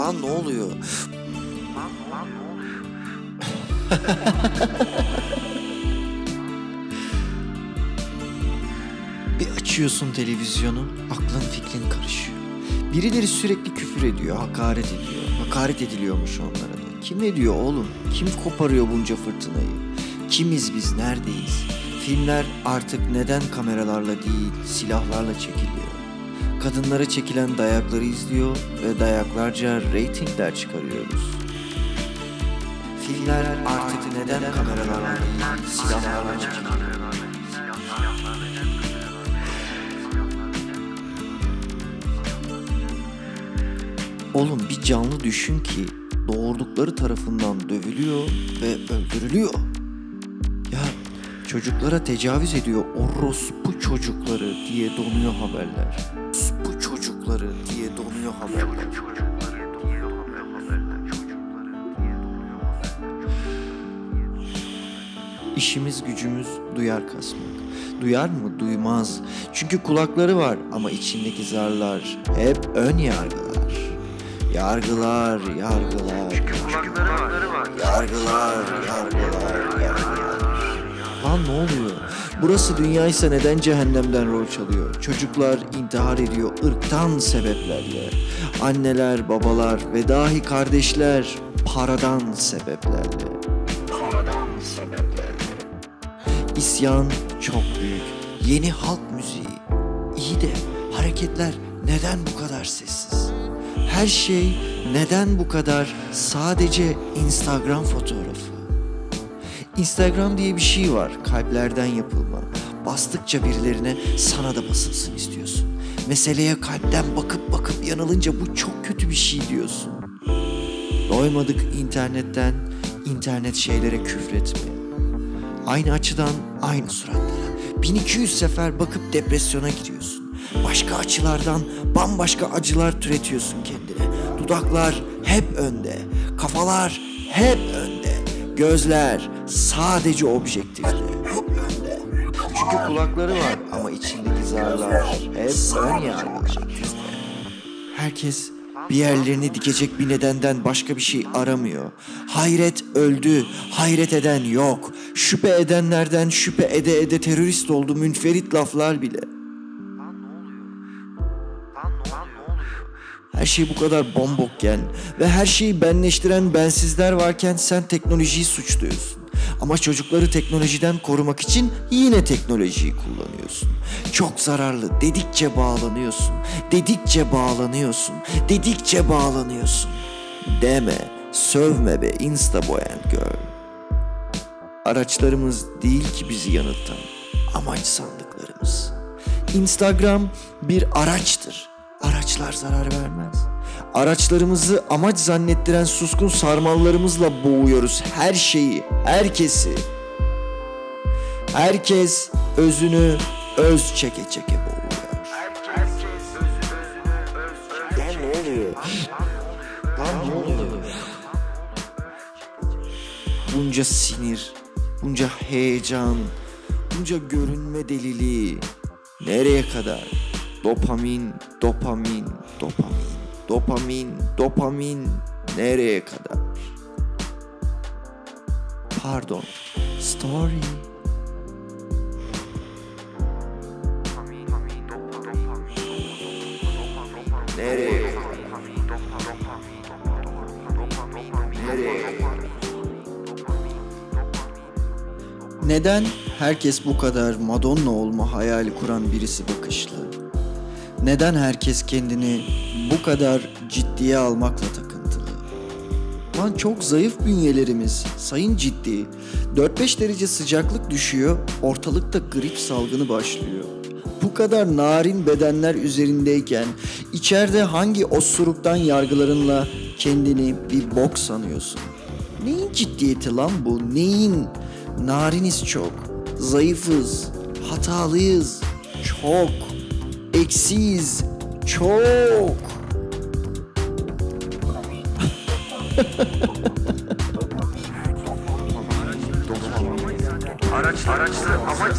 Lan ne oluyor? Bir açıyorsun televizyonu, aklın fikrin karışıyor. Birileri sürekli küfür ediyor, hakaret ediyor. Hakaret ediliyormuş onlara da. Kim ediyor oğlum? Kim koparıyor bunca fırtınayı? Kimiz biz, neredeyiz? Filmler artık neden kameralarla değil, silahlarla çekiliyor? Kadınlara çekilen dayakları izliyor ve dayaklarca reytingler çıkarıyoruz. Filmler artık neden kameralarla değil, silahlarla çekiliyor? Oğlum bir canlı düşün ki doğurdukları tarafından dövülüyor ve öldürülüyor. Çocuklara tecavüz ediyor orospu çocukları diye donuyor haberler. Bu çocukları diye donuyor haberler. İşimiz gücümüz duyar kasmak. Duyar mı? Duymaz. Çünkü kulakları var ama içindeki zarlar hep ön yargılar. Yargılar, yargılar. Yargılar, yargılar, yargılar. Lan ne oluyor? Burası dünyaysa neden cehennemden rol çalıyor? Çocuklar intihar ediyor ırktan sebeplerle. Anneler, babalar ve dahi kardeşler paradan sebeplerle. Paradan sebeplerle. İsyan çok büyük. Yeni halk müziği. İyi de hareketler neden bu kadar sessiz? Her şey neden bu kadar sadece Instagram fotoğrafı? Instagram diye bir şey var. Kalplerden yapılma. Bastıkça birilerine sana da basılsın istiyorsun. Meseleye kalpten bakıp bakıp yanılınca bu çok kötü bir şey diyorsun. Doymadık internetten internet şeylere küfretmeye. Aynı açıdan aynı suratlara. 1200 sefer bakıp depresyona giriyorsun. Başka açılardan bambaşka acılar türetiyorsun kendine. Dudaklar hep önde, kafalar hep önde, gözler sadece önde. Çünkü kulakları var ama içindeki zarlar hep ön. Herkes bir yerlerini dikecek bir nedenden başka bir şey aramıyor. Hayret öldü, hayret eden yok. Şüphe edenlerden şüphe ede ede terörist oldu münferit laflar bile. Her şey bu kadar bombokken ve her şeyi benleştiren bensizler varken sen teknolojiyi suçluyorsun. Ama çocukları teknolojiden korumak için yine teknolojiyi kullanıyorsun. Çok zararlı dedikçe bağlanıyorsun. Dedikçe bağlanıyorsun. Dedikçe bağlanıyorsun. Deme, sövme be insta boy and girl. Araçlarımız değil ki bizi yanıltan. Amaç sandıklarımız. Instagram bir araçtır. Araçlar zarar vermez. Araçlarımızı amaç zannettiren suskun sarmallarımızla boğuyoruz her şeyi, herkesi. Herkes özünü öz çeke çeke boğuyor. Lan ne oluyor? Lan ne oluyor? Bunca sinir, bunca heyecan, bunca görünme deliliği nereye kadar? Dopamin, dopamin, dopamin, dopamin, dopamin nereye kadar? Pardon, story. Nereye? Nereye? Neden herkes bu kadar Madonna olma hayali kuran birisi bakışlı? Neden herkes kendini bu kadar ciddiye almakla takıntılı? Lan çok zayıf bünyelerimiz, sayın ciddi. 4-5 derece sıcaklık düşüyor, ortalıkta grip salgını başlıyor. Bu kadar narin bedenler üzerindeyken içeride hangi osuruktan yargılarınla kendini bir bok sanıyorsun? Neyin ciddiyeti lan bu? Neyin? Nariniz çok, zayıfız, hatalıyız, çok, eksiz çok. araç araçları amaç